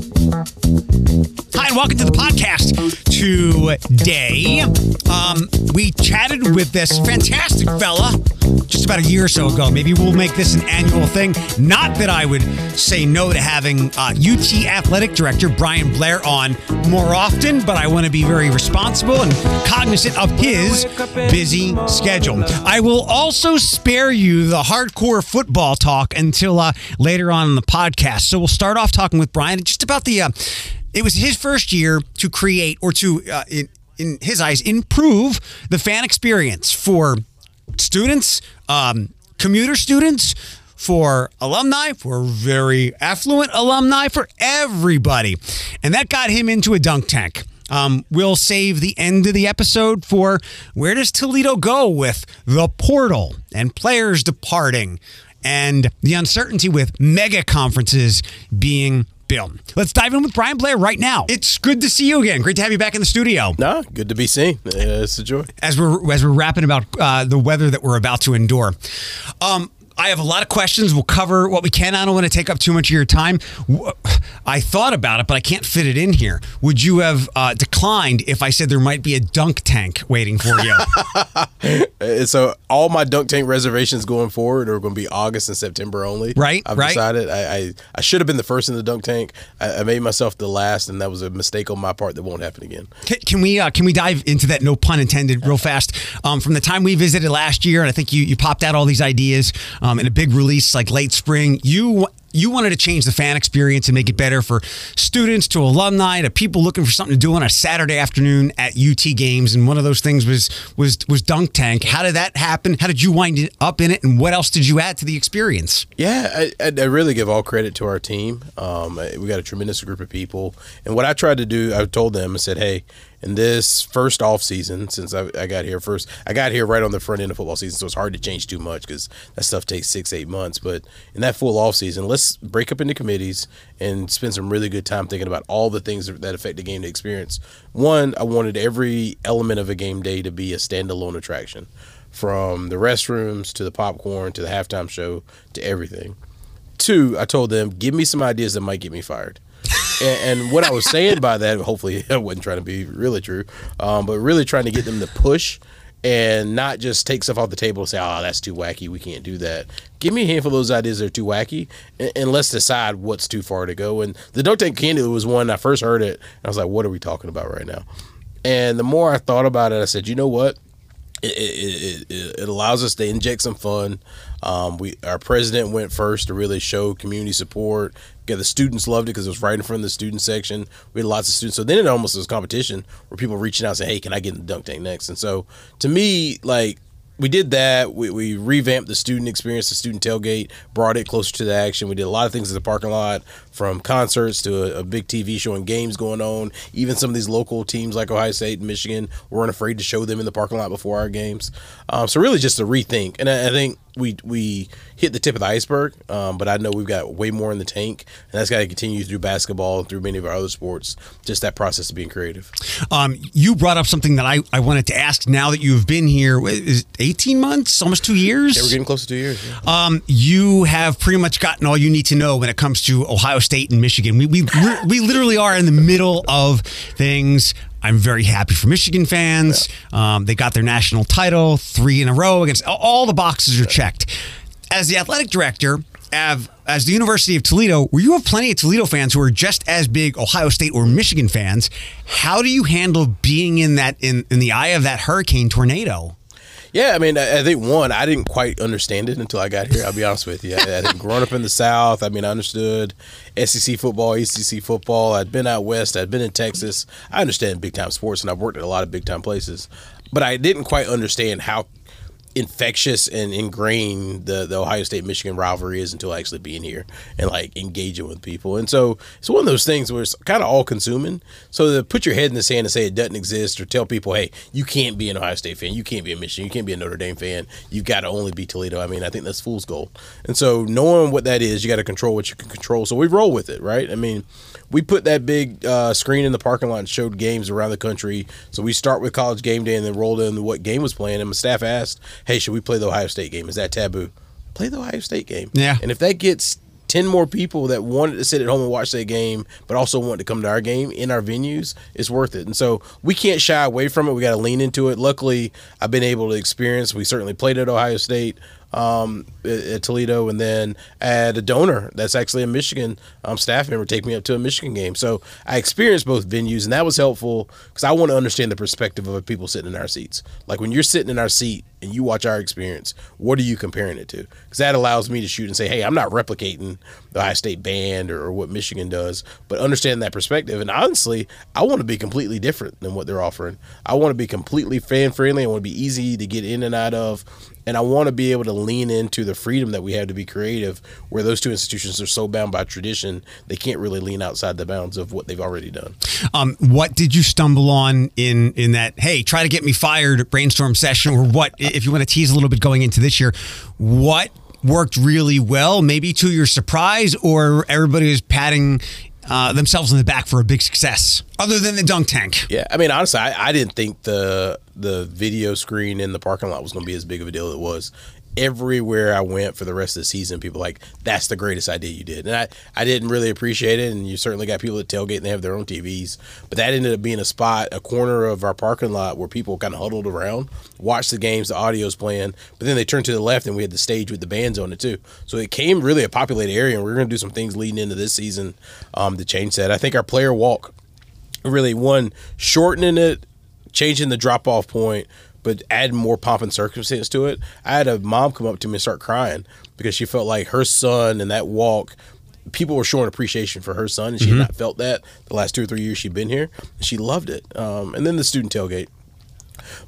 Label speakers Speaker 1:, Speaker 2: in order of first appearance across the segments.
Speaker 1: Thank you. Welcome to the podcast today. Um, we chatted with this fantastic fella just about a year or so ago. Maybe we'll make this an annual thing. Not that I would say no to having uh, UT athletic director Bryan Blair on more often, but I want to be very responsible and cognizant of his busy schedule. I will also spare you the hardcore football talk until uh, later on in the podcast. So we'll start off talking with Bryan just about the. Uh, it was his first year to create or to, uh, in, in his eyes, improve the fan experience for students, um, commuter students, for alumni, for very affluent alumni, for everybody. And that got him into a dunk tank. Um, we'll save the end of the episode for where does Toledo go with the portal and players departing and the uncertainty with mega conferences being built. Let's dive in with Bryan Blair right now. It's good to see you again. Great to have you back in the studio.
Speaker 2: No, good to be seen. Uh, it's a joy.
Speaker 1: As we're as we're rapping about uh, the weather that we're about to endure. Um, I have a lot of questions. We'll cover what we can. I don't want to take up too much of your time. I thought about it, but I can't fit it in here. Would you have uh, declined if I said there might be a dunk tank waiting for you?
Speaker 2: so all my dunk tank reservations going forward are going to be August and September only.
Speaker 1: Right.
Speaker 2: I've
Speaker 1: right.
Speaker 2: decided I, I, I should have been the first in the dunk tank. I, I, made myself the last, and that was a mistake on my part that won't happen again.
Speaker 1: Can, can we uh, can we dive into that? No pun intended. Real fast. Um, from the time we visited last year, and I think you you popped out all these ideas um, in a big release like late spring. You you wanted to change the fan experience and make it better for students to alumni to people looking for something to do on a Saturday afternoon at UT games. And one of those things was was was Dunk Tank. How did that happen? How did you wind up in it? And what else did you add to the experience?
Speaker 2: Yeah, I, I really give all credit to our team. Um, we got a tremendous group of people, and what I tried to do, I told them, I said, hey in this first off season since I, I, got here first i got here right on the front end of football season so it's hard to change too much because that stuff takes six eight months. But in that full off season let's break up into committees and spend some really good time thinking about all the things that affect the game day experience. One i wanted every element of a game day to be a standalone attraction from the restrooms to the popcorn to the halftime show to everything. Two i told them give me some ideas that might get me fired and, and, what I was saying by that, hopefully, I wasn't trying to be really true, um, but really trying to get them to push and not just take stuff off the table and say, "Oh, that's too wacky. We can't do that." Give me a handful of those ideas that are too wacky, and, and let's decide what's too far to go. And the Don't Take Candy was one I first heard it, I was like, "What are we talking about right now?" And the more I thought about it, I said, "You know what? It, it, it, it allows us to inject some fun. Um, we our president went first to really show community support, yeah, the students loved it because it was right in front of the student section. We had lots of students. So then it almost was competition where people reaching out and saying, hey, can I get in the dunk tank next? And so to me, like, we did that. We, we revamped the student experience, the student tailgate, brought it closer to the action. We did a lot of things in the parking lot, from concerts to a, a, big TV show and games going on. Even some of these local teams like Ohio State and Michigan weren't afraid to show them in the parking lot before our games. Um, so really, just a rethink. And I, I think we we hit the tip of the iceberg, um, but I know we've got way more in the tank, and that's got to continue through basketball and through many of our other sports. Just that process of being creative.
Speaker 1: Um, you brought up something that I, I wanted to ask. Now that you've been here, is eighteen months, almost two years?
Speaker 2: Yeah, we're getting close to two years.
Speaker 1: Yeah. Um, you have pretty much gotten all you need to know when it comes to Ohio State and Michigan. We we we literally are in the middle of things. I'm very happy for Michigan fans. Yeah. Um, they got their national title three in a row against all the boxes are checked. As the athletic director, as the University of Toledo, where you have plenty of Toledo fans who are just as big Ohio State or Michigan fans, how do you handle being in that in, in the eye of that hurricane tornado?
Speaker 2: Yeah, I mean, I, think one, I didn't quite understand it until I got here. I'll be honest with you. I, I grown up in the South. I mean, I understood SEC football, ACC football. I'd been out west. I'd been in Texas. I understand big time sports, and I've worked at a lot of big time places. But I didn't quite understand how infectious and ingrained the, the Ohio State Michigan rivalry is until actually being here and like engaging with people. And so it's one of those things where it's kind of all consuming. So to put your head in the sand and say it doesn't exist or tell people, hey, you can't be an Ohio State fan, you can't be a Michigan, you can't be a Notre Dame fan, you've got to only be Toledo. I mean, I think that's fool's gold. And so knowing what that is, you got to control what you can control. So we roll with it, right? I mean, we put that big uh, screen in the parking lot and showed games around the country. So we start with college game day and then rolled in what game was playing. And my staff asked, hey, should we play the Ohio State game? Is that taboo? Play the Ohio State game.
Speaker 1: Yeah.
Speaker 2: And if that gets 10 more people that wanted to sit at home and watch that game, but also want to come to our game in our venues, it's worth it. And so we can't shy away from it. We got to lean into it. Luckily, I've been able to experience, we certainly played at Ohio State um, at Toledo, and then at a donor that's actually a Michigan um, staff member take me up to a Michigan game. So I experienced both venues, and that was helpful because I want to understand the perspective of people sitting in our seats. Like when you're sitting in our seat and you watch our experience, what are you comparing it to? Because that allows me to shoot and say, hey, I'm not replicating the Ohio State band or, or what Michigan does, but understand that perspective. And honestly, I want to be completely different than what they're offering. I want to be completely fan friendly. I want to be easy to get in and out of and I want to be able to lean into the freedom that we have to be creative, where those two institutions are so bound by tradition, they can't really lean outside the bounds of what they've already done.
Speaker 1: Um, what did you stumble on in in that? Hey, try to get me fired brainstorm session, or what? If you want to tease a little bit going into this year, what worked really well, maybe to your surprise, or everybody was patting uh, themselves in the back for a big success, other than the dunk tank.
Speaker 2: Yeah, I mean, honestly, I, I didn't think the the video screen in the parking lot was going to be as big of a deal as it was everywhere I went for the rest of the season, people like, that's the greatest idea you did. And I, I didn't really appreciate it. And you certainly got people that tailgate and they have their own TVs. But that ended up being a spot, a corner of our parking lot where people kind of huddled around, watched the games, the audio's playing. But then they turned to the left and we had the stage with the bands on it too. So it came really a populated area. And we are going to do some things leading into this season um, to change that. I think our player walk really, one, shortening it, changing the drop off point but add more pomp and circumstance to it. I had a mom come up to me and start crying because she felt like her son and that walk people were showing appreciation for her son, and she mm-hmm. had not felt that the last two or three years she'd been here. She loved it. Um, and then the student tailgate,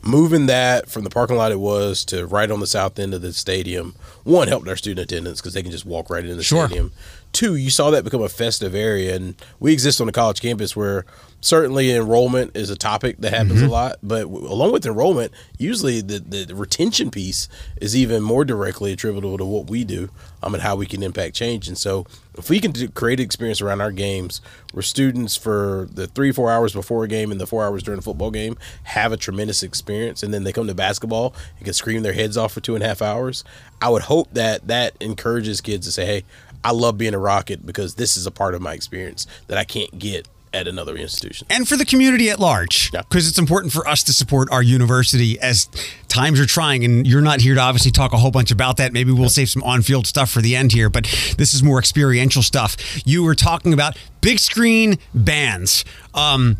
Speaker 2: moving that from the parking lot it was to right on the south end of the stadium. One helped our student attendance because they can just walk right into the sure. stadium. Two, you saw that become a festive area, and we exist on a college campus where certainly enrollment is a topic that happens mm-hmm. a lot but along with enrollment usually the, the retention piece is even more directly attributable to what we do um, and how we can impact change and so if we can do, create experience around our games where students for the three four hours before a game and the four hours during a football game have a tremendous experience and then they come to basketball and can scream their heads off for two and a half hours i would hope that that encourages kids to say hey I love being a Rocket because this is a part of my experience that I can't get at another institution.
Speaker 1: And for the community at large, because yeah. it's important for us to support our university as times are trying. And you're not here to obviously talk a whole bunch about that. Maybe we'll save some on field stuff for the end here, but this is more experiential stuff. You were talking about big screen bands. Um,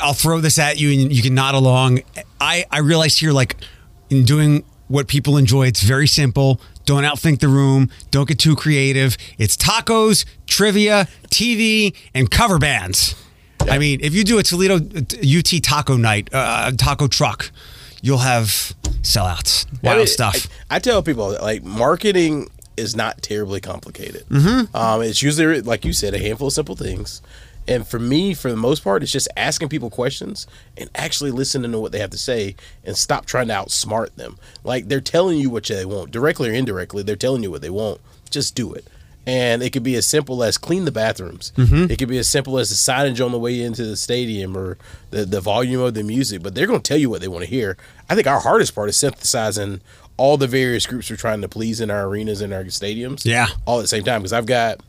Speaker 1: I'll throw this at you and you can nod along. I, I realized here, like, in doing what people enjoy, it's very simple. Don't outthink the room. Don't get too creative. It's tacos, trivia, TV, and cover bands. I mean, if you do a Toledo UT taco night, uh, taco truck, you'll have sellouts, wild I mean, stuff.
Speaker 2: I, I, tell people like marketing is not terribly complicated. Mm-hmm. Um, it's usually like you said, a handful of simple things. And for me, for the most part, it's just asking people questions and actually listening to what they have to say and stop trying to outsmart them. Like they're telling you what they want, directly or indirectly, they're telling you what they want. Just do it. And it could be as simple as clean the bathrooms. Mm-hmm. It could be as simple as the signage on the way into the stadium or the, the volume of the music, but they're going to tell you what they want to hear. I think our hardest part is synthesizing all the various groups we're trying to please in our arenas and our stadiums.
Speaker 1: Yeah.
Speaker 2: All at the same time. Because I've got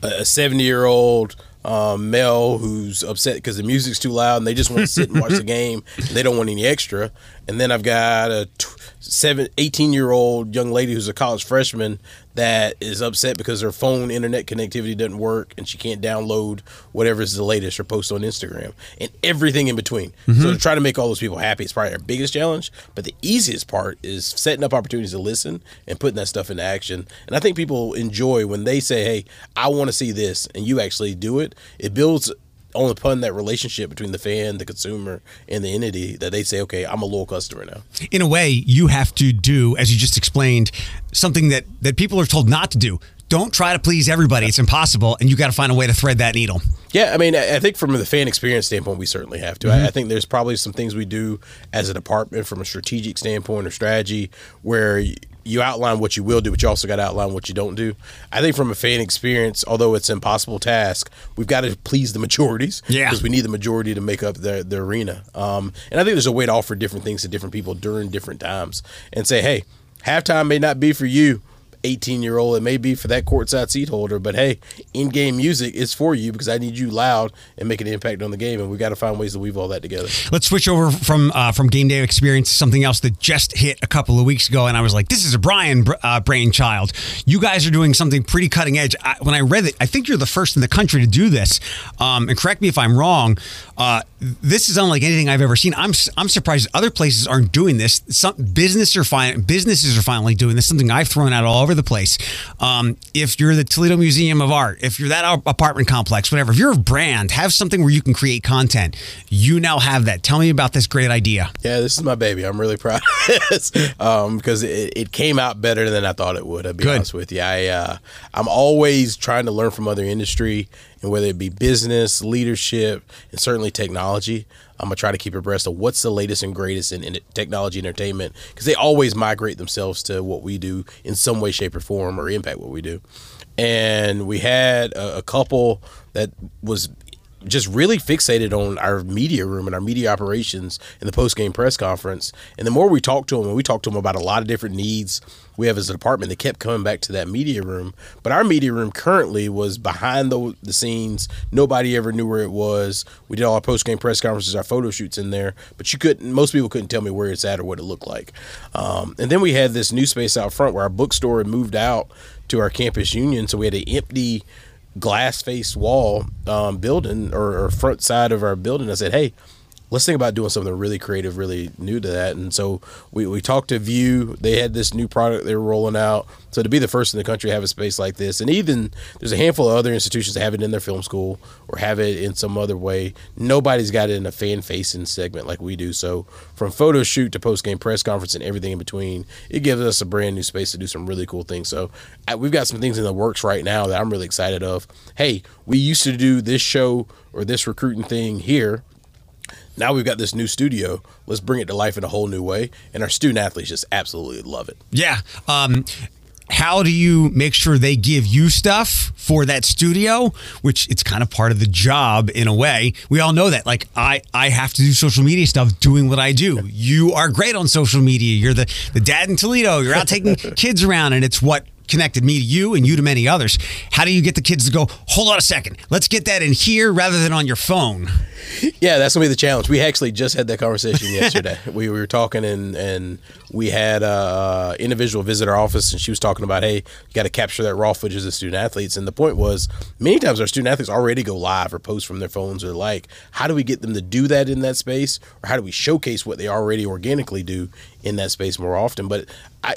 Speaker 2: a 70 year old um, Mel who's upset because the music's too loud and they just want to sit and watch the game. they don't want any extra. And then I've got a t- seven, 18 year old young lady who's a college freshman that is upset because her phone internet connectivity doesn't work and she can't download whatever is the latest or post on Instagram and everything in between. Mm-hmm. So to try to make all those people happy is probably our biggest challenge. But the easiest part is setting up opportunities to listen and putting that stuff into action. And I think people enjoy when they say, Hey, I want to see this and you actually do it. It builds on upon that relationship between the fan, the consumer, and the entity that they say, okay, I'm a loyal customer now.
Speaker 1: In a way, you have to do, as you just explained, something that that people are told not to do. Don't try to please everybody; it's impossible, and you got to find a way to thread that needle.
Speaker 2: Yeah, I mean, I think from the fan experience standpoint, we certainly have to. Mm-hmm. I, I, think there's probably some things we do as a department from a strategic standpoint or strategy where you outline what you will do, but you also got to outline what you don't do. I think from a fan experience, although it's an impossible task, we've got to please the majorities.
Speaker 1: Yeah.
Speaker 2: Because we need the majority to make up the, the arena. Um, and I think there's a way to offer different things to different people during different times and say, hey, halftime may not be for you. 18 year old. It may be for that courtside seat holder, but hey, in game music is for you because I need you loud and making an impact on the game, and we got to find ways to weave all that together.
Speaker 1: Let's switch over from uh, from game day experience to something else that just hit a couple of weeks ago, and I was like, "This is a Bryan uh, brainchild." You guys are doing something pretty cutting edge. I, when I read it, I think you're the first in the country to do this. Um, and correct me if I'm wrong. Uh, this is unlike anything I've ever seen. I'm I'm surprised other places aren't doing this. Some business are. Businesses are finally doing this. Something I've thrown out all over the place. Um, if you're the Toledo Museum of Art, if you're that apartment complex, whatever, if you're a brand, have something where you can create content. You now have that. Tell me about this great idea.
Speaker 2: Yeah, this is my baby. I'm really proud of this um, because it, it, came out better than I thought it would. I'll be Good. honest with you. I uh, I'm always trying to learn from other industry and whether it be business, leadership, and certainly technology. I'm gonna try to keep abreast of what's the latest and greatest in, in technology entertainment because they always migrate themselves to what we do in some way, shape, or form, or impact what we do. And we had a, a couple that was just really fixated on our media room and our media operations in the post game press conference. And the more we talked to them, and we talked to them about a lot of different needs we have as a department, they kept coming back to that media room. But our media room currently was behind the, the scenes. Nobody ever knew where it was. We did all our post game press conferences, our photo shoots in there, but you couldn't. Most people couldn't tell me where it's at or what it looked like. Um, and then we had this new space out front where our bookstore had moved out to our campus union, so we had an empty glass faced wall um, building or, or, front side of our building. I said, hey, let's think about doing something really creative, really new to that. And so we, we talked to Vu. They had this new product they were rolling out. So to be the first in the country to have a space like this, and even there's a handful of other institutions that have it in their film school or have it in some other way. Nobody's got it in a fan facing segment like we do. So from photo shoot to post game press conference and everything in between, it gives us a brand new space to do some really cool things. So uh, we've got some things in the works right now that I'm really excited of. Hey, we used to do this show or this recruiting thing here now we've got this new studio. Let's bring it to life in a whole new way. And our student athletes just absolutely love it.
Speaker 1: Yeah. Um, how do you make sure they give you stuff for that studio which it's kind of part of the job in a way we all know that like i i have to do social media stuff doing what i do you are great on social media you're the the dad in toledo you're out taking kids around and it's what connected me to you and you to many others. How do you get the kids to go, hold on a second, let's get that in here rather than on your phone?
Speaker 2: Yeah, that's gonna be the challenge. We actually just had that conversation yesterday. we, we were talking and and we had a individual visit our office and she was talking about, hey, you got to capture that raw footage of the student athletes. And the point was, many times our student athletes already go live or post from their phones or like. How do we get them to do that in that space, or how do we showcase what they already organically do in that space more often? But I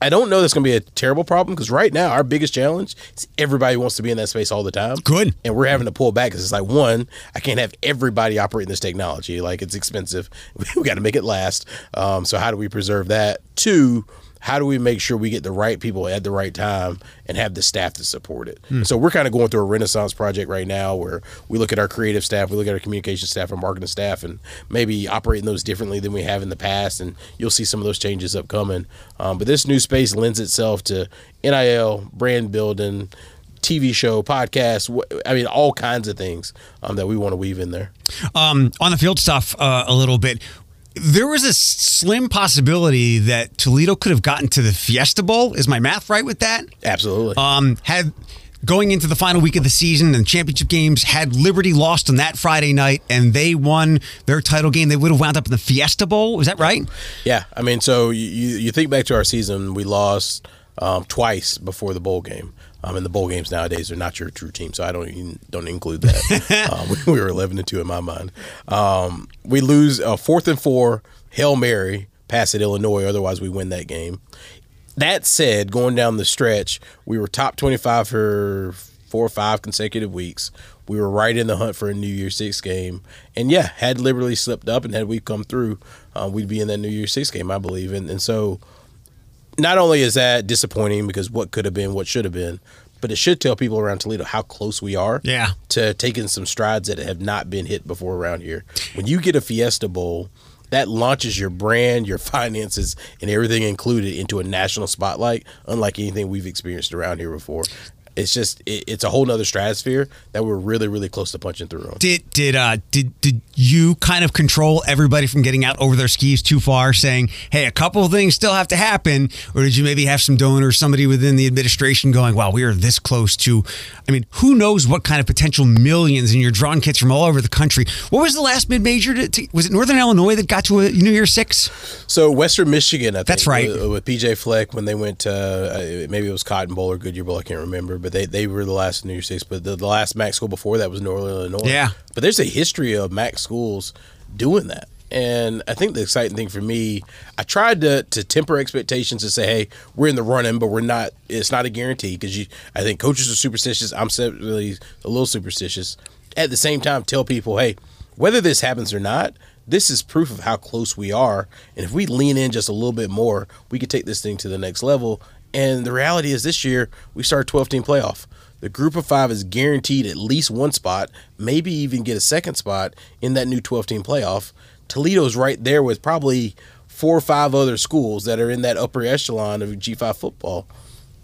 Speaker 2: I don't know that's going to be a terrible problem because right now our biggest challenge is everybody wants to be in that space all the time.
Speaker 1: Good.
Speaker 2: And we're having to pull back because it's like one, I can't have everybody operating this technology. Like it's expensive. We got to make it last. Um, so how do we preserve that? Two, how do we make sure we get the right people at the right time and have the staff to support it? Hmm. So we're kind of going through a renaissance project right now where we look at our creative staff, we look at our communication staff, our marketing staff, and maybe operating those differently than we have in the past. And you'll see some of those changes upcoming. Um, but this new space lends itself to NIL, brand building. TV show, podcast, I mean, all kinds of things um, that we want to weave in there.
Speaker 1: Um, on the field stuff, uh, a little bit there was a slim possibility that Toledo could have gotten to the Fiesta Bowl. Is my math right with that?
Speaker 2: Absolutely.
Speaker 1: Um, had going into the final week of the season and championship games, had Liberty lost on that Friday night and they won their title game, they would have wound up in the Fiesta Bowl. Is that right?
Speaker 2: Yeah. I mean, so you, you think back to our season, we lost um, twice before the bowl game. Um, and the bowl games nowadays are not your true team, so I don't even, don't include that. um, we, we, were eleven and two in my mind. Um, we lose a fourth and four hail mary pass at Illinois, otherwise we win that game. That said, going down the stretch, we were top twenty-five for four or five consecutive weeks. We were right in the hunt for a New Year's Six game, and yeah, had Liberty slipped up and had we come through, uh, we'd be in that New Year's Six game, I believe. And and so not only is that disappointing because what could have been, what should have been, but it should tell people around Toledo how close we are
Speaker 1: yeah.
Speaker 2: to taking some strides that have not been hit before around here. When you get a Fiesta Bowl, that launches your brand, your finances, and everything included into a national spotlight, unlike anything we've experienced around here before. It's just it, it's a whole nother stratosphere that we're really really close to punching through on.
Speaker 1: Did did uh did did you kind of control everybody from getting out over their skis too far, saying, "Hey, a couple of things still have to happen," or did you maybe have some donors, somebody within the administration, going, "Wow, we are this close to"? I mean, who knows what kind of potential millions, and you're drawing kids from all over the country. What was the last mid major? Was it Northern Illinois that got to a New Year Six?
Speaker 2: So Western Michigan, I think,
Speaker 1: That's right.
Speaker 2: with, with PJ Fleck when they went to uh, maybe it was Cotton Bowl or Goodyear Bowl, I can't remember, but they, they were the last New Year's Six. But the, the last MAC school before that was Northern Illinois.
Speaker 1: Yeah.
Speaker 2: but there's a history of MAC schools doing that. And I think the exciting thing for me, I tried to, to temper expectations and say, "Hey, we're in the running, but we're not. It's not a guarantee because you. I think coaches are superstitious. I'm really a little superstitious. At the same time, tell people, hey, whether this happens or not, this is proof of how close we are. And if we lean in just a little bit more, we could take this thing to the next level. And the reality is, this year we start a 12 team playoff. The group of five is guaranteed at least one spot, maybe even get a second spot in that new 12 team playoff. Toledo's right there with probably four or five other schools that are in that upper echelon of G5 football.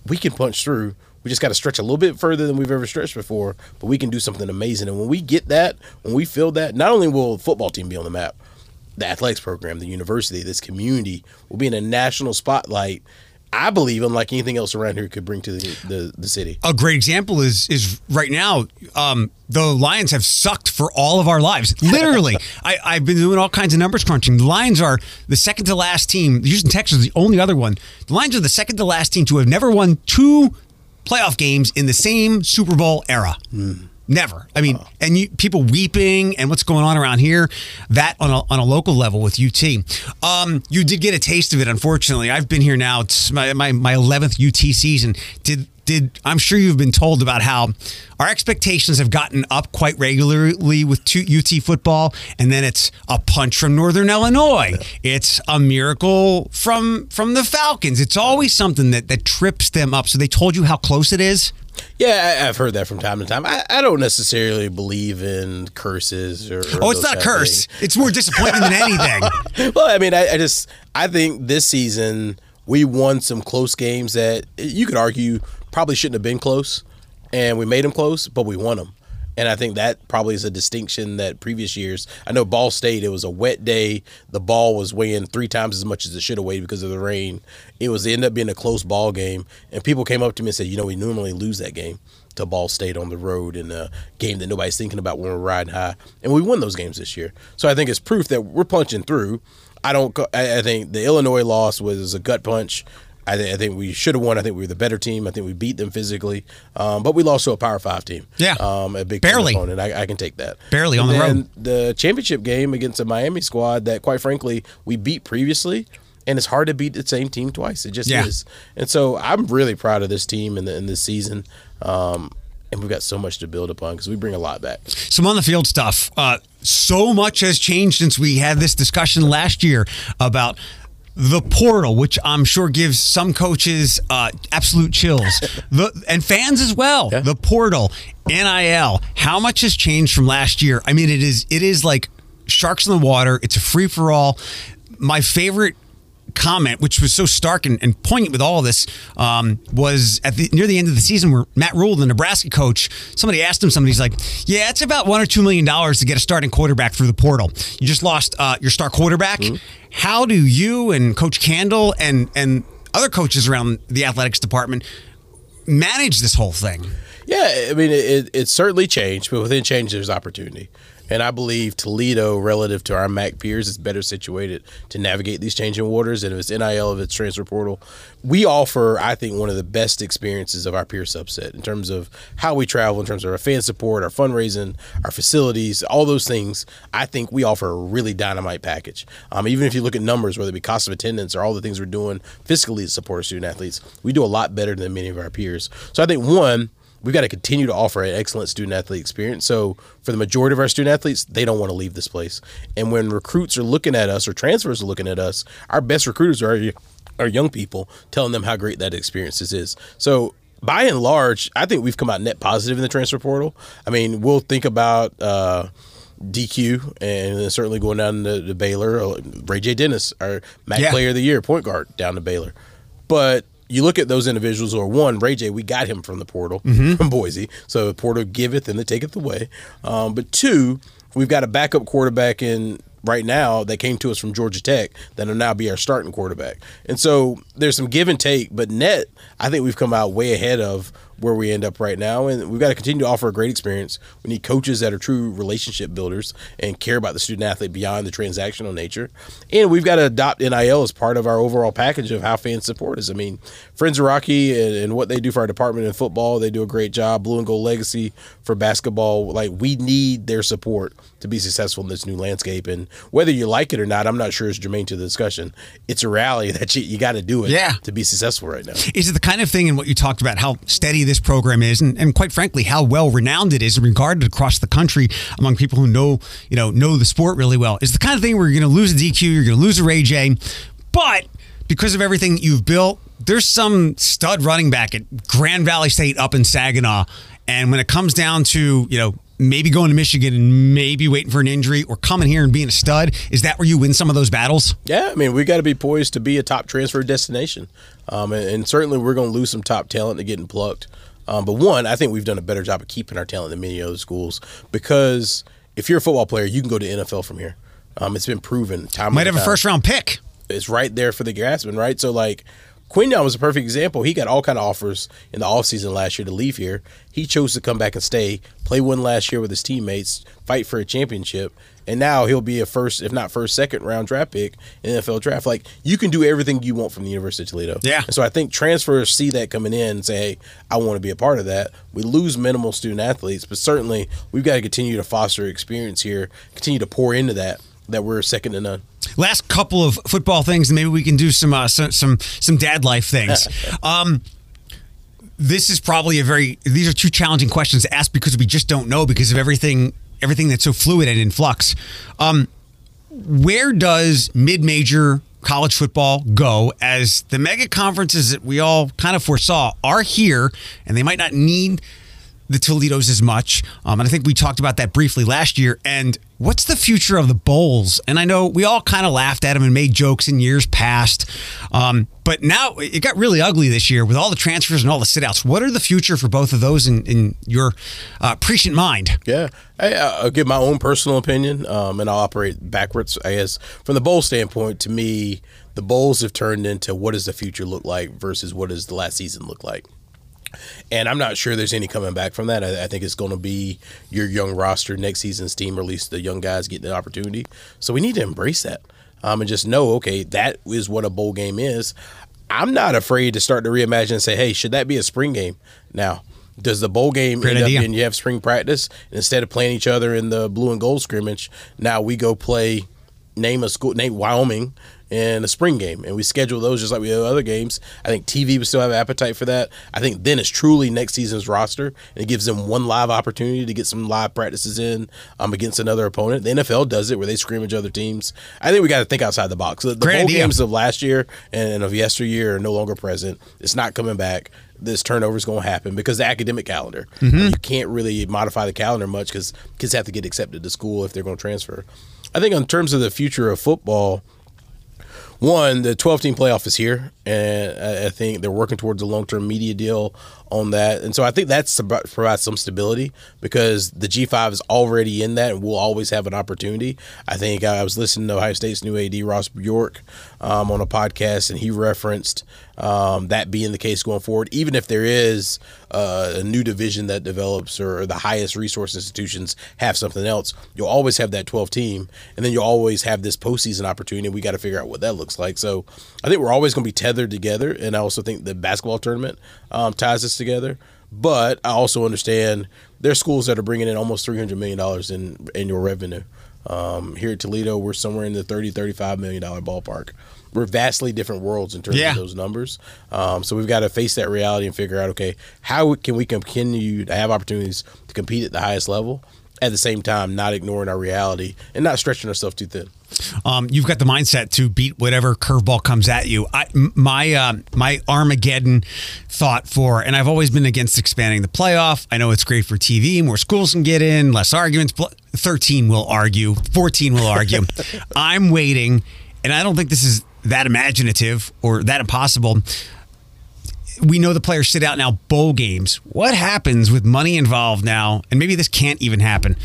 Speaker 2: We can punch through. We just got to stretch a little bit further than we've ever stretched before, but we can do something amazing. And when we get that, when we feel that, not only will the football team be on the map, the athletics program, the university, this community will be in a national spotlight. I believe, unlike anything else around here, could bring to the, the, the city.
Speaker 1: A great example is is right now. Um, the Lions have sucked for all of our lives. Literally, I, I've been doing all kinds of numbers crunching. The Lions are the second to last team. Houston Texans is the only other one. The Lions are the second to last team to have never won two playoff games in the same Super Bowl era. Never. I mean, and you, people weeping and what's going on around here, that on a, on a local level with UT. Um, you did get a taste of it, unfortunately. I've been here now. It's my, my, my 11th UT season. Did did I'm sure you've been told about how our expectations have gotten up quite regularly with two, UT football, and then it's a punch from Northern Illinois. It's a miracle from from the Falcons. It's always something that that trips them up. So they told you how close it is.
Speaker 2: Yeah, I, I've heard that from time to time. I, I don't necessarily believe in curses or. or
Speaker 1: Oh, it's not
Speaker 2: of
Speaker 1: curse.
Speaker 2: things.
Speaker 1: It's more disappointment than anything.
Speaker 2: well, I mean, I, I just I think this season we won some close games that you could argue probably shouldn't have been close, and we made them close, but we won them. And I think that probably is a distinction that previous years. I know Ball State. It was a wet day. The ball was weighing three times as much as it should have weighed because of the rain. It was it ended up being a close ball game, and people came up to me and said, "You know, we normally lose that game." to Ball State on the road in a game that nobody's thinking about when we're riding high, and we won those games this year. So I think it's proof that we're punching through. I don't. I, I think the Illinois loss was a gut punch. I, th- I think we should have won. I think we were the better team. I think we beat them physically, um, but we lost to a Power Five team.
Speaker 1: Yeah.
Speaker 2: um, a big
Speaker 1: Barely.
Speaker 2: opponent. I, I can take that.
Speaker 1: Barely on the road.
Speaker 2: The championship game against a Miami squad that, quite frankly, we beat previously. And it's hard to beat the same team twice. It just
Speaker 1: Yeah.
Speaker 2: is. And so I'm really proud of this team in, in this season. Um, and we've got so much to build upon because we bring a lot back.
Speaker 1: Some on the field stuff. Uh, so much has changed since we had this discussion last year about the portal, which I'm sure gives some coaches uh, absolute chills, the, and fans as well.
Speaker 2: Yeah.
Speaker 1: The portal, NIL. How much has changed from last year? I mean, it is it is like sharks in the water. It's a free for all. My favorite comment, which was so stark and, and poignant with all this, um, was at the near the end of the season where Matt Rhule, the Nebraska coach, somebody asked him something. He's like, "Yeah, it's about one or two million dollars to get a starting quarterback through the portal. You just lost uh, your star quarterback. How do you and Coach Candle and and other coaches around the athletics department manage this whole thing?"
Speaker 2: Yeah, I mean, it, it certainly changed, but within change, there's opportunity. And I believe Toledo, relative to our MAC peers, is better situated to navigate these changing waters. And if it's NIL, if it's transfer portal, we offer, I think, one of the best experiences of our peer subset in terms of how we travel, in terms of our fan support, our fundraising, our facilities, all those things. I think we offer a really dynamite package. Um, even if you look at numbers, whether it be cost of attendance or all the things we're doing fiscally to support our student athletes, we do a lot better than many of our peers. So I think, one, we've got to continue to offer an excellent student athlete experience. So for the majority of our student athletes, they don't want to leave this place. And when recruits are looking at us or transfers are looking at us, our best recruiters are are young people telling them how great that experience is. So by and large, I think we've come out net positive in the transfer portal. I mean, we'll think about uh, DQ and certainly going down to, to Baylor. uh, Ray J. Dennis, our MAC
Speaker 1: Yeah.
Speaker 2: Player of the Year, point guard, down to Baylor. But you look at those individuals, or one, Ray J, we got him from the portal
Speaker 1: Mm-hmm.
Speaker 2: from Boise. So the portal giveth and the taketh away. Um, but two, we've got a backup quarterback in right now that came to us from Georgia Tech that'll now be our starting quarterback. And so there's some give and take, but net, I think we've come out way ahead of where we end up right now. And we've got to continue to offer a great experience. We need coaches that are true relationship builders and care about the student athlete beyond the transactional nature. And we've got to adopt NIL as part of our overall package of how fans support us. I mean, Friends of Rocky and, and what they do for our department in football, they do a great job. Blue and Gold Legacy for basketball. Like, we need their support to be successful in this new landscape. And whether you like it or not, I'm not sure it's germane to the discussion. It's a reality that you, you got to do it
Speaker 1: Yeah.
Speaker 2: to be successful right now.
Speaker 1: Is it the kind of thing in what you talked about, how steady this program is, and, and quite frankly, how well renowned it is and regarded across the country among people who know, you know, know the sport really well? Is the kind of thing where you're going to lose a DQ, you're going to lose a Ray J, but because of everything you've built, there's some stud running back at Grand Valley State up in Saginaw, and when it comes down to, you know, maybe going to Michigan and maybe waiting for an injury or coming here and being a stud, is that where you win some of those battles?
Speaker 2: Yeah, I mean, we got to be poised to be a top transfer destination, um, and, and certainly we're going to lose some top talent to getting plucked. Um, but one, I think we've done a better job of keeping our talent than many other schools because if you're a football player, you can go to NFL from here. Um, it's been proven time.
Speaker 1: Might have a first round pick.
Speaker 2: It's right there for the grasping, right? So like Quinyon was a perfect example. He got all kind of offers in the offseason last year to leave here. He chose to come back and stay, play one last year with his teammates, fight for a championship, and now he'll be a first, if not first, second round draft pick in the NFL draft. Like you can do everything you want from the University of Toledo.
Speaker 1: Yeah.
Speaker 2: And so I think transfers see that coming in and say, hey, I want to be a part of that. We lose minimal student athletes, but certainly we've got to continue to foster experience here, continue to pour into that, that we're second to none.
Speaker 1: last couple of football things, and maybe we can do some uh, some, some some dad life things. um, this is probably a very these are two challenging questions to ask because we just don't know because of everything everything that's so fluid and in flux. Um, where does mid major college football go as the mega conferences that we all kind of foresaw are here and they might not need the Toledos as much. Um, and I think we talked about that briefly last year. And what's the future of the bowls? And I know we all kind of laughed at them and made jokes in years past. Um, but now it got really ugly this year with all the transfers and all the sit outs. What are the future for both of those in, in your uh, prescient mind?
Speaker 2: Yeah, I, I'll give my own personal opinion, um, and I'll operate backwards. I guess from the bowl standpoint, to me, the bowls have turned into what does the future look like versus what does the last season look like. And I'm not sure there's any coming back from that. I, I think it's going to be your young roster next season's team, or at least the young guys getting an opportunity. So we need to embrace that um, and just know, okay, that is what a bowl game is. I'm not afraid to start to reimagine and say, hey, should that be a spring game now? Does the bowl game
Speaker 1: Great
Speaker 2: end
Speaker 1: idea.
Speaker 2: up being you have spring practice and instead of playing each other in the blue and gold scrimmage? Now we go play name a school, name Wyoming in a spring game, and we schedule those just like we have other games. I think TV would still have appetite for that. I think then it's truly next season's roster, and it gives them one live opportunity to get some live practices in um, against another opponent. The NFL does it where they scrimmage other teams. I think we got to think outside the box. The, the bowl games of last year and of yesteryear are no longer present. It's not coming back. This turnover is going to happen because the academic calendar. You can't really modify the calendar much because kids have to get accepted to school if they're going to transfer. I think in terms of the future of football, one, the 12 team playoff is here, and I think they're working towards a long term media deal on that. And so I think that's provide some stability because the G5 is already in that and we'll always have an opportunity. I think I was listening to Ohio State's new AD, Ross Bjork, um, on a podcast, and he referenced um, that being the case going forward. Even if there is uh, a new division that develops or the highest resource institutions have something else, you'll always have that 12 team, and then you'll always have this postseason opportunity. We got to figure out what that looks like. So I think we're always going to be tethered together, and I also think the basketball tournament um, ties us together. But I also understand there's schools that are bringing in almost $300 million in annual revenue. Um, here at Toledo, we're somewhere in the 30, 35 million dollar ballpark. We're vastly different worlds in terms
Speaker 1: Yeah.
Speaker 2: of those numbers. Um, so we've got to face that reality and figure out, okay, how can we continue to have opportunities to compete at the highest level at the same time, not ignoring our reality and not stretching ourselves too thin.
Speaker 1: Um, you've got the mindset to beat whatever curveball comes at you. I, my uh, my Armageddon thought for, and I've always been against expanding the playoff. I know it's great for TV, more schools can get in, less arguments. Thirteen will argue, fourteen will argue. I'm waiting, and I don't think this is that imaginative or that impossible. We know the players sit out now bowl games. What happens with money involved now? And maybe this can't even happen.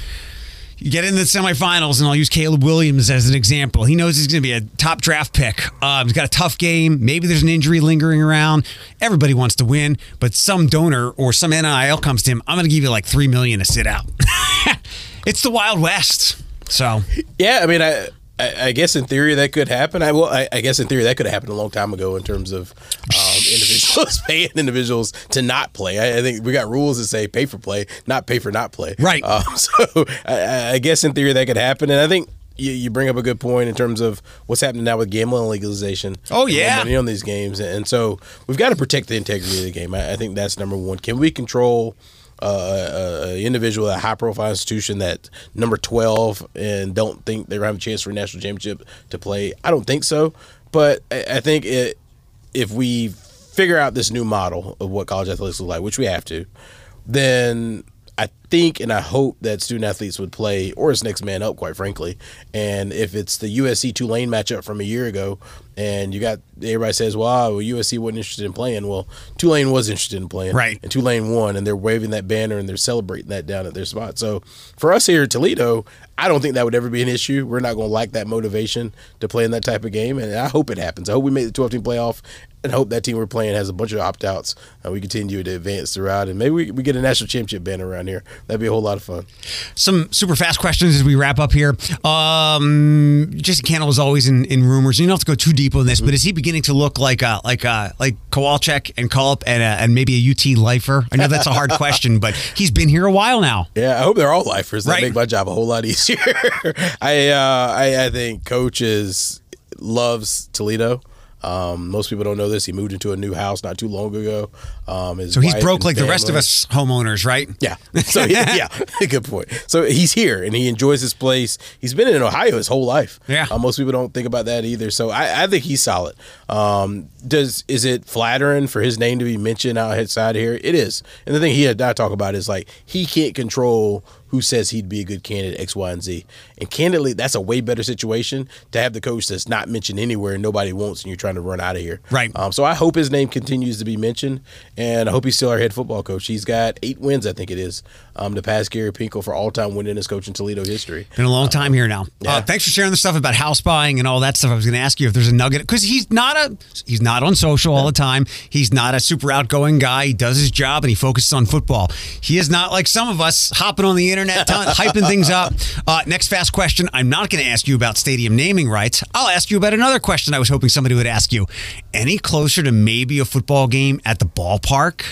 Speaker 1: You get into the semifinals, and I'll use Caleb Williams as an example. He knows he's going to be a top draft pick. Um, he's got a tough game. Maybe there's an injury lingering around. Everybody wants to win, but some donor or some NIL comes to him. I'm going to give you like three million to sit out. it's the Wild West. So
Speaker 2: yeah, I mean, I I, I, guess in theory that could happen. I well, I, I, guess in theory that could have happened a long time ago in terms of um, individuals paying individuals to not play. I, I, think we got rules that say pay for play, not pay for not play.
Speaker 1: Right.
Speaker 2: Um, so I, guess in theory that could happen, and I think. You, you, bring up a good point in terms of what's happening now with gambling legalization.
Speaker 1: Oh yeah,
Speaker 2: money on these games, and so we've got to protect the integrity of the game. I, I think that's number one. Can we control an individual at a high profile institution that number 12 and don't think they're have a chance for a national championship to play. I don't think so. But I, think it, if we figure out this new model of what college athletics look like, which we have to, then I think and I hope that student athletes would play or as next man up, quite frankly. And if it's the USC Tulane matchup from a year ago, and you got everybody says, "Well, well USC wasn't interested in playing." Well, Tulane was interested in playing,
Speaker 1: right?
Speaker 2: And Tulane won, and they're waving that banner and they're celebrating that down at their spot. So for us here at Toledo, I don't think that would ever be an issue. We're not going to lack that motivation to play in that type of game, and I hope it happens. I hope we make the 12 team playoff, and hope that team we're playing has a bunch of opt outs, and we continue to advance throughout, and maybe we, we get a national championship banner around here. That'd be a whole lot of fun.
Speaker 1: Some super fast questions as we wrap up here. Um, Jason Candle is always in, in rumors. You don't have to go too deep on this, mm-hmm. but is he beginning to look like a, like a, like Kowalczyk and Cullop and, a, and maybe a UT lifer? I know that's a hard question, but he's been here a while now.
Speaker 2: Yeah, I hope they're all lifers. That right. make my job a whole lot easier. I, uh, I I think coaches loves Toledo. Um, most people don't know this. He moved into a new house not too long ago. Um,
Speaker 1: so he's broke like family. the rest of us homeowners, right?
Speaker 2: Yeah. So yeah, yeah, good point. So he's here and he enjoys his place. He's been in Ohio his whole life.
Speaker 1: Yeah.
Speaker 2: Uh, most people don't think about that either. So I, I think he's solid. Um, does is it flattering for his name to be mentioned outside here? It is. And the thing he had I talk about is like he can't control who says he'd be a good candidate X, Y, and Z. And candidly, that's a way better situation to have the coach that's not mentioned anywhere and nobody wants, and you're trying to run out of here.
Speaker 1: Right.
Speaker 2: Um, so I hope his name continues to be mentioned, and I hope he's still our head football coach. He's got eight wins, I think it is, um, to pass Gary Pinkel for all time winningest coach in Toledo history.
Speaker 1: Been a long time here now. Yeah. Uh, thanks for sharing the stuff about house buying and all that stuff. I was going to ask you if there's a nugget because he's not a he's not on social all the time. He's not a super outgoing guy. He does his job and he focuses on football. He is not like some of us hopping on the internet, hyping things up. Uh, next fast question. I'm not going to ask you about stadium naming rights. I'll ask you about another question I was hoping somebody would ask you. Any closer to maybe a football game at the ballpark?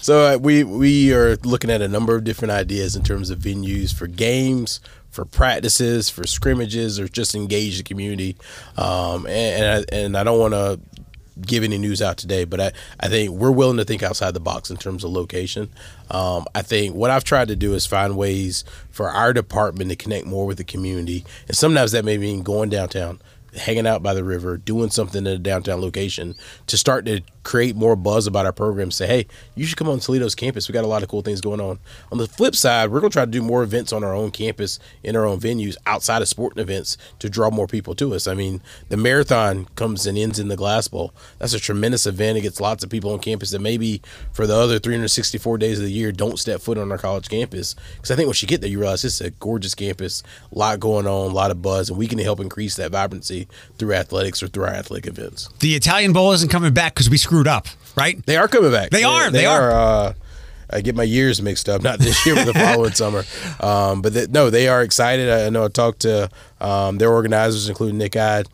Speaker 2: so uh, we we are looking at a number of different ideas in terms of venues for games, for practices, for scrimmages, or just engage the community. Um, and and I, and I don't want to give any news out today, but I, I think we're willing to think outside the box in terms of location. Um, I think what I've tried to do is find ways for our department to connect more with the community. And sometimes that may mean going downtown, hanging out by the river, doing something in a downtown location to start to create more buzz about our program. Say, hey, you should come on Toledo's campus. We got a lot of cool things going on. On the flip side, we're going to try to do more events on our own campus in our own venues outside of sporting events to draw more people to us. I mean, the marathon comes and ends in the Glass Bowl. That's a tremendous event. It gets lots of people on campus that maybe for the other 364 days of the year don't step foot on our college campus. Because I think once you get there, you realize it's a gorgeous campus, a lot going on, a lot of buzz, and we can help increase that vibrancy through athletics or through our athletic events.
Speaker 1: The Italian Bowl isn't coming back because we screwed screwed up, right?
Speaker 2: They are coming back.
Speaker 1: They, are. They, they are.
Speaker 2: are uh, I get my years mixed up. Not this year, but the following summer. Um, but they, no, they are excited. I know I talked to um, their organizers, including Nick Ide,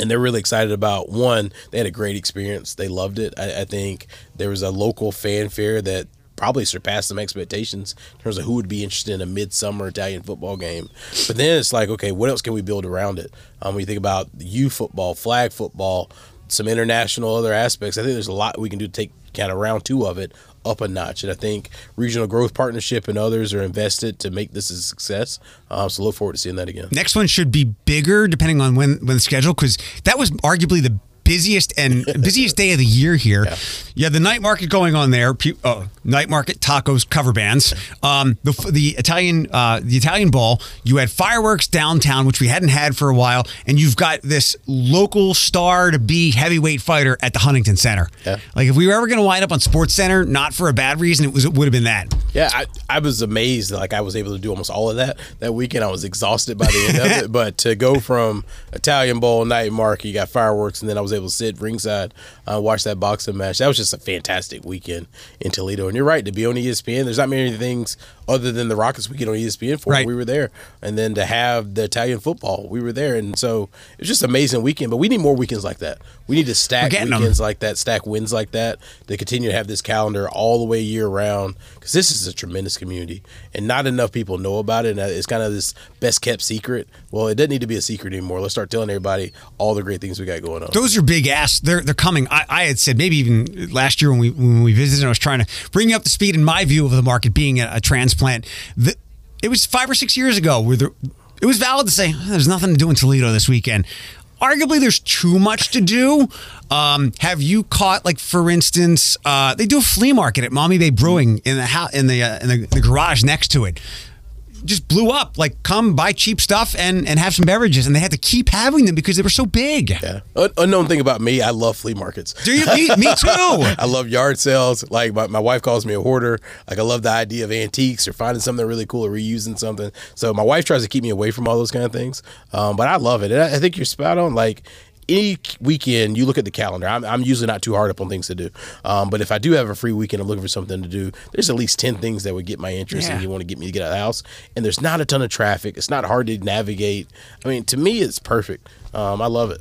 Speaker 2: and they're really excited about one. They had a great experience. They loved it. I, I think there was a local fanfare that probably surpassed some expectations in terms of who would be interested in a midsummer Italian football game. But then it's like, okay, what else can we build around it? Um, when you think about youth football, flag football, some international other aspects. I think there's a lot we can do to take kind of round two of it up a notch. And I think Regional Growth Partnership and others are invested to make this a success. Um, so look forward to seeing that again.
Speaker 1: Next one should be bigger, depending on when when the schedule, because that was arguably the busiest and busiest day of the year here.
Speaker 2: Yeah.
Speaker 1: You had the night market going on there. Uh, night market tacos cover bands. Um, the the Italian uh, the Italian ball. You had fireworks downtown, which we hadn't had for a while, and you've got this local star to be heavyweight fighter at the Huntington Center.
Speaker 2: Yeah.
Speaker 1: Like if we were ever going to wind up on Sports Center, not for a bad reason, it was it would have been that.
Speaker 2: Yeah, I, I was amazed. Like I was able to do almost all of that that weekend. I was exhausted by the end of it, but to go from Italian Bowl night market, you got fireworks, and then I was able to sit ringside, uh, watch that boxing match. That was just a fantastic weekend in Toledo. And you're right to be on ESPN. There's not many things other than the Rockets weekend on ESPN for.
Speaker 1: Right.
Speaker 2: We were there, and then to have the Italian football, we were there, and so it's just amazing weekend. But we need more weekends like that. We need to stack
Speaker 1: We're getting 'em.
Speaker 2: weekends like that, stack wins like that, to continue to have this calendar all the way year round. Because this is a tremendous community, and not enough people know about it. And it's kind of this best kept secret. Well, it doesn't need to be a secret anymore. Let's start telling everybody all the great things we got going on.
Speaker 1: Those are big asks. They're they're coming. I, I had said maybe even last year when we when we visited, I was trying to bring you up to speed in my view of the market being a, a transplant. The, it was five or six years ago where the, it was valid to say "Oh, there's nothing to do in Toledo this weekend. Arguably, there's too much to do. Um, have you caught like, for instance, uh, they do a flea market at Maumee Bay Brewing in the in the uh, in the, the garage next to it just blew up. Like, come buy cheap stuff and and have some beverages, and they had to keep having them because they were so big.
Speaker 2: Yeah. Un- unknown thing about me, I love flea markets.
Speaker 1: Do you? Me, me too.
Speaker 2: I love yard sales. Like my, my wife calls me a hoarder. Like I love the idea of antiques or finding something really cool or reusing something. So my wife tries to keep me away from all those kind of things. Um, but I love it. And I, I think you're spot on. Like any weekend, you look at the calendar. I'm, I'm usually not too hard up on things to do. Um, but if I do have a free weekend, I'm looking for something to do. There's at least ten things that would get my interest,
Speaker 1: Yeah.
Speaker 2: and you want to get me to get out of the house. And there's not a ton of traffic. It's not hard to navigate. I mean, to me, it's perfect. Um, I love it.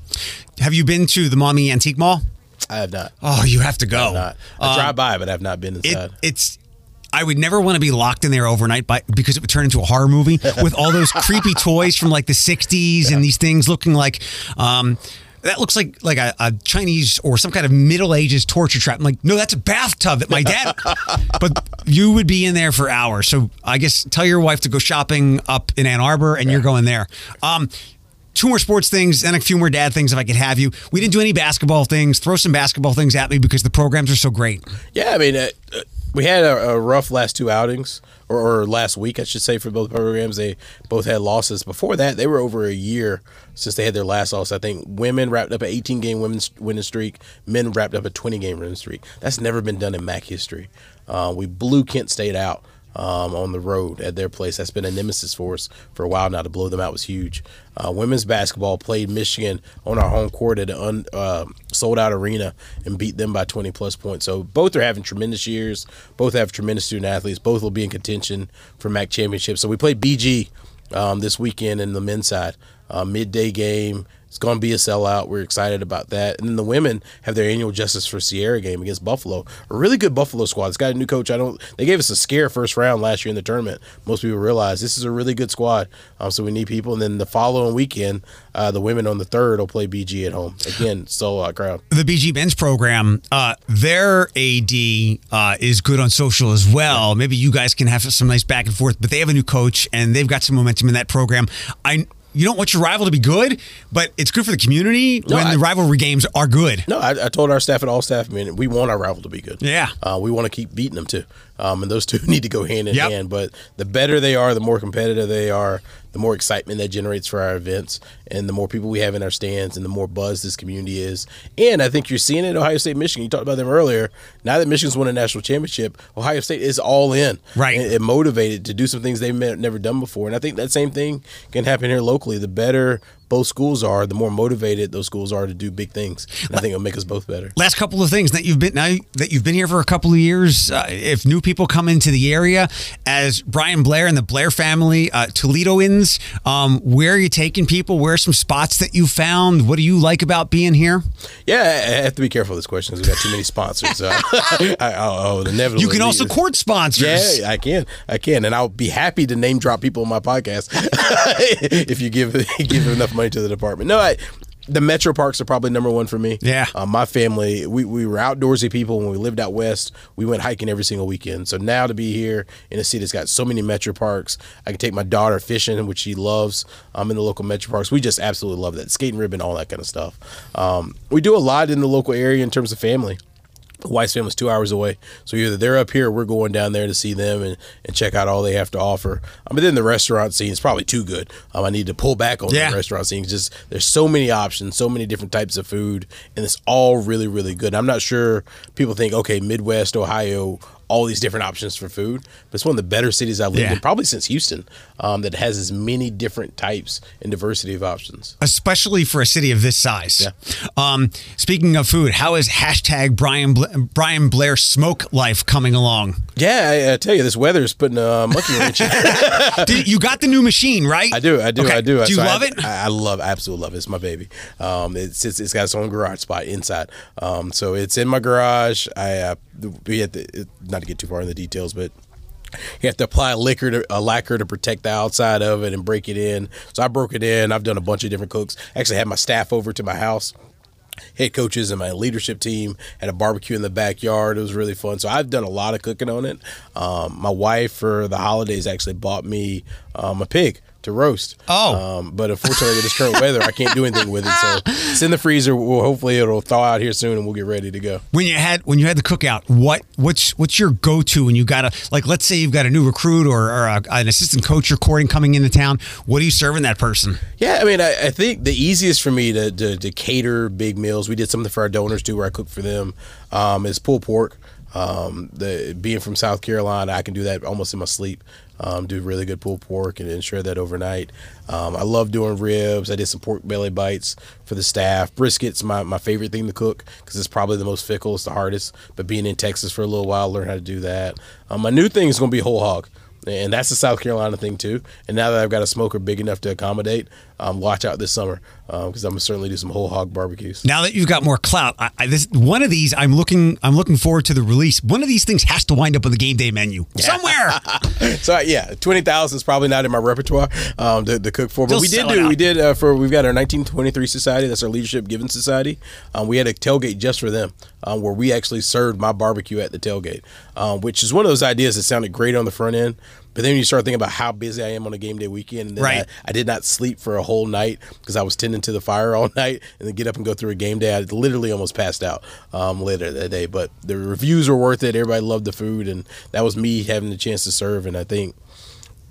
Speaker 1: Have you been to the Maumee Antique Mall?
Speaker 2: I have not.
Speaker 1: Oh, you have to go.
Speaker 2: Not. I drive by, but I've not been
Speaker 1: It,
Speaker 2: inside.
Speaker 1: it's. I would never want to be locked in there overnight by, because it would turn into a horror movie with all those creepy toys from like the 60s and these things looking like. Um, that looks like like a, a Chinese or some kind of Middle Ages torture trap. I'm like, no, that's a bathtub that my dad. but you would be in there for hours. So I guess tell your wife to go shopping up in Ann Arbor, and you're going there. Um, two more sports things and a few more dad things if I could have you. We didn't do any basketball things. Throw some basketball things at me because the programs are so great.
Speaker 2: Yeah, I mean, uh, uh, we had a, a rough last two outings, or, or last week, I should say, for both programs. They both had losses. Before that, they were over a year since they had their last loss. I think women wrapped up an 18 game women's winning streak, men wrapped up a 20 game winning streak. That's never been done in MAC history. Uh, we blew Kent State out. Um, on the road at their place. That's been a nemesis for us for a while now. To blow them out was huge. Uh, women's basketball played Michigan on our home court at an un, uh, sold out arena and beat them by 20 plus points. So both are having tremendous years. Both have tremendous student athletes. Both will be in contention for MAC championship. So we played BG um, this weekend in the men's side. Uh, midday game. It's going to be a sellout. We're excited about that. And then the women have their annual Justice for Sierra game against Buffalo. A really good Buffalo squad. It's got a new coach. I don't. They gave us a scare first round last year in the tournament. Most people realize this is a really good squad. Um, so we need people. And then the following weekend, uh, the women on the third will play BG at home again. Sold out crowd.
Speaker 1: the BG Men's program, uh, their AD uh, is good on social as well. Maybe you guys can have some nice back and forth, but they have a new coach and they've got some momentum in that program. I you don't want your rival to be good, but it's good for the community
Speaker 2: No,
Speaker 1: when
Speaker 2: I-
Speaker 1: the rivalry games are good.
Speaker 2: No, I, I told our staff and all staff, I mean, we want our rival to be good.
Speaker 1: Yeah.
Speaker 2: Uh, we want to keep beating them too. Um, and those two need to go hand in
Speaker 1: Yep.
Speaker 2: hand. But the better they are, the more competitive they are, the more excitement that generates for our events, and the more people we have in our stands, and the more buzz this community is. And I think you're seeing it Ohio State, Michigan. You talked about them earlier. Now that Michigan's won a national championship, Ohio State is all in.
Speaker 1: Right.
Speaker 2: And, and motivated to do some things they've never done before. And I think that same thing can happen here locally. The better both schools are, the more motivated those schools are to do big things. I think it'll make us both better.
Speaker 1: Last couple of things that you've been now that you've been here for a couple of years. Uh, if new people come into the area, as Bryan Blair and the Blair family, uh, Toledoans, um, where are you taking people? Where are some spots that you found? What do you like about being here?
Speaker 2: Yeah, I have to be careful with this question because we got too many sponsors. So I, I'll, I'll inevitably.
Speaker 1: You can also court sponsors.
Speaker 2: Yeah, I can. I can, and I'll be happy to name drop people on my podcast if you give give enough money to the department. No, I the metro parks are probably number one for me.
Speaker 1: Yeah.
Speaker 2: Um, my family, we, we were outdoorsy people when we lived out west. We went hiking every single weekend. So now to be here in a city that's got so many metro parks, I can take my daughter fishing, which she loves, um, in the local metro parks. We just absolutely love that. Skating ribbon, all that kind of stuff. Um, we do a lot in the local area in terms of family. Weiss family's two hours away. So either they're up here, or we're going down there to see them and, and check out all they have to offer. Um, but then the restaurant scene is probably too good. Um, I need to pull back on
Speaker 1: Yeah.
Speaker 2: the restaurant scene. Just there's so many options, so many different types of food, and it's all really, really good. I'm not sure people think, okay, Midwest Ohio, all these different options for food, but it's one of the better cities I've lived
Speaker 1: Yeah.
Speaker 2: in, probably since Houston, um, that has as many different types and diversity of options.
Speaker 1: especially for a city of this size.
Speaker 2: Yeah.
Speaker 1: Um, speaking of food, how is hashtag Bryan Bla- Bryan Blair smoke life coming along?
Speaker 2: Yeah, I, I tell you, this weather is putting a monkey wrench.
Speaker 1: Did, you got the new machine, right?
Speaker 2: I do, I do,
Speaker 1: Okay.
Speaker 2: I do.
Speaker 1: Do you
Speaker 2: So I-
Speaker 1: love it?
Speaker 2: I, I love, I absolutely love it. It's my baby. Um, it's, it's it's got its own garage spot inside. Um, so it's in my garage. I uh, we had to, not to get too far in the details, but you have to apply a liquor to a lacquer to protect the outside of it and break it in. So I broke it in. I've done a bunch of different cooks. Actually, had my staff over to my house head coaches and my leadership team had a barbecue in the backyard. It was really fun. So I've done a lot of cooking on it. Um, my wife for the holidays actually bought me um, a pig to roast.
Speaker 1: Oh.
Speaker 2: um, but unfortunately with this current weather, I can't do anything with it. So it's in the freezer. Well, hopefully it'll thaw out here soon, and we'll get ready to go.
Speaker 1: when you had when you had the cookout, what what's what's your go to when you got a like? Let's say you've got a new recruit or, or a, an assistant coach you're courting coming into town. What are you serving that person?
Speaker 2: Yeah, I mean, I, I think the easiest for me to, to, to cater big meals, we did something for our donors too, where I cook for them, um, is pulled pork. Um, the being from South Carolina, I can do that almost in my sleep. Um, do really good pulled pork and ensure that overnight. Um, I love doing ribs. I did some pork belly bites for the staff. Brisket's my, my favorite thing to cook because it's probably the most fickle. It's the hardest. But being in Texas for a little while, learn how to do that. Um, my new thing is going to be whole hog and that's a South Carolina thing too. And now that I've got a smoker big enough to accommodate, um, watch out this summer because I'm gonna certainly do some whole hog barbecues.
Speaker 1: Now that you've got more clout, I, I, this one of these I'm looking I'm looking forward to the release. One of these things has to wind up on the game day menu somewhere.
Speaker 2: So yeah, twenty thousand is probably not in my repertoire um, to, to cook for, but
Speaker 1: They'll
Speaker 2: we did do
Speaker 1: out.
Speaker 2: we did uh, for we've got our 1923 society. That's our leadership giving society. Um, we had a tailgate just for them um, where we actually served my barbecue at the tailgate, um, which is one of those ideas that sounded great on the front end. But then you start thinking about how busy I am on a game day weekend, and then
Speaker 1: Right.
Speaker 2: I, I did not sleep for a whole night because I was tending to the fire all night, and then get up and go through a game day. I literally almost passed out um, later that day. But the reviews were worth it. Everybody loved the food, and that was me having the chance to serve. And I think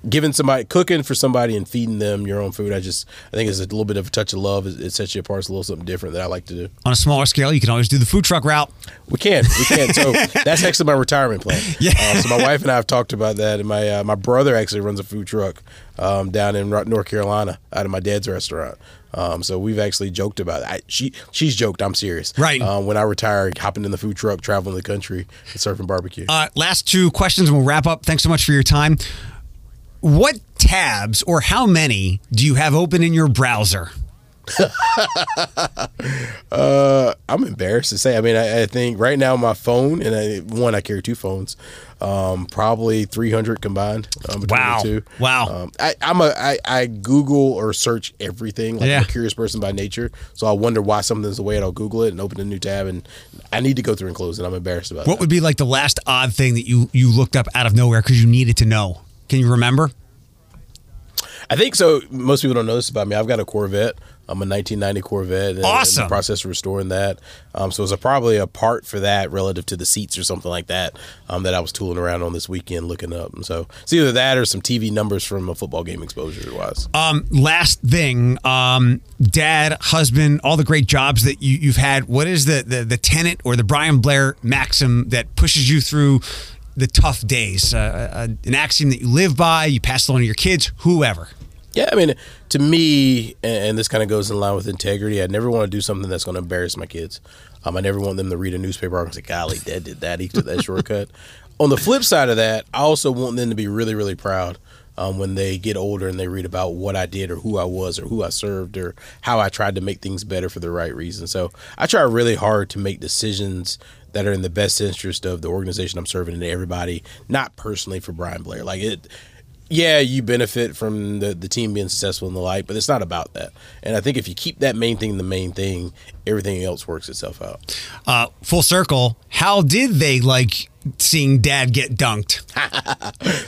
Speaker 2: giving somebody cooking for somebody and feeding them your own food, I just I think it's a little bit of a touch of love. It, it sets you apart. It's a little something different that I like to do.
Speaker 1: on a smaller scale, you can always do the food truck route.
Speaker 2: We can, we can. So that's actually my retirement plan.
Speaker 1: Yeah.
Speaker 2: Uh, so my wife and I have talked about that, and my uh, my brother actually runs a food truck um, down in North Carolina out of my dad's restaurant. Um, so we've actually joked about it. I, she she's joked. I'm serious.
Speaker 1: Right.
Speaker 2: Um, when I retire, hopping in the food truck, traveling the country, and surfing barbecue.
Speaker 1: Uh, last two questions and we'll wrap up. Thanks so much for your time. What tabs or how many do you have open in your browser?
Speaker 2: Uh, I'm embarrassed to say. I mean, I, I think right now my phone and I, one I carry two phones, um, probably 300 combined um, between
Speaker 1: Wow.
Speaker 2: the two.
Speaker 1: Wow.
Speaker 2: Um, I, I'm a I, I Google or search everything. Like
Speaker 1: Yeah.
Speaker 2: I'm a curious person by nature, so I wonder why something's the way, and I'll Google it and open a new tab, and I need to go through and close it. I'm embarrassed about
Speaker 1: What
Speaker 2: that.
Speaker 1: would be like the last odd thing that you you looked up out of nowhere because you needed to know? Can you remember?
Speaker 2: I think so. Most people don't know this about me. I've got a Corvette. I'm a 1990 Corvette. And,
Speaker 1: Awesome.
Speaker 2: In the process of restoring that. Um, so it's a, probably a part for that relative to the seats or something like that um, that I was tooling around on this weekend looking up. And so it's either that or some TV numbers from a football game exposure wise.
Speaker 1: Um, last thing, um, dad, husband, all the great jobs that you, you've had. What is the, the the tenet or the Bryan Blair maxim that pushes you through the tough days? Uh, uh, an axiom that you live by, you pass it on to your kids, whoever.
Speaker 2: Yeah, I mean, to me, and and this kind of goes in line with integrity. I never want to do something that's going to embarrass my kids. Um, I never want them to read a newspaper article and say, "Golly, Dad did that. He took that shortcut." On the flip side of that, I also want them to be really, really proud um, when they get older and they read about what I did or who I was or who I served or how I tried to make things better for the right reason. So I try really hard to make decisions that are in the best interest of the organization I'm serving and everybody, not personally for Bryan Blair. Like it yeah, you benefit from the, the team being successful in the light, but it's not about that. And I think if you keep that main thing the main thing, everything else works itself out.
Speaker 1: Uh, full circle. How did they like seeing Dad get dunked?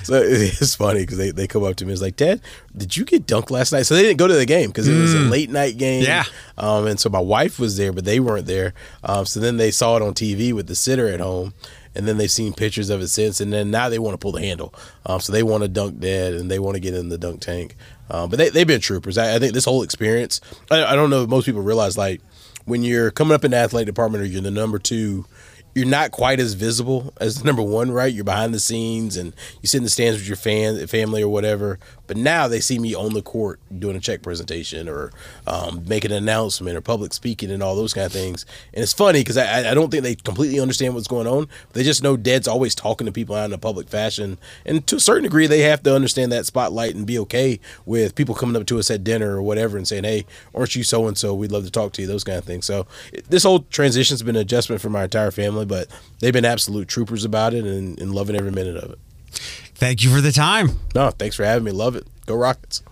Speaker 2: so it's funny because they, they come up to me. It's like, Dad, did you get dunked last night? So they didn't go to the game because it was a late night game.
Speaker 1: Yeah.
Speaker 2: Um, and so my wife was there, but they weren't there. Um, so then they saw it on TV with the sitter at home. And then they've seen pictures of it since, and then now they want to pull the handle. Um, so they want to dunk Dad, and they want to get in the dunk tank. Um, but they, they've been troopers. I, I think this whole experience, I, I don't know if most people realize, like, when you're coming up in the athletic department or you're the number two, you're not quite as visible as number one, right? You're behind the scenes and you sit in the stands with your fan, family or whatever. But now they see me on the court doing a check presentation or um, making an announcement or public speaking and all those kind of things. And it's funny because I, I don't think they completely understand what's going on. They just know Dad's always talking to people out in a public fashion. And to a certain degree, they have to understand that spotlight and be okay with people coming up to us at dinner or whatever and saying, hey, aren't you so and so? We'd love to talk to you, those kind of things. So this whole transition's been an adjustment for my entire family, but they've been absolute troopers about it and, and loving every minute of it.
Speaker 1: Thank you for the time.
Speaker 2: No, thanks for having me. Love it. Go Rockets.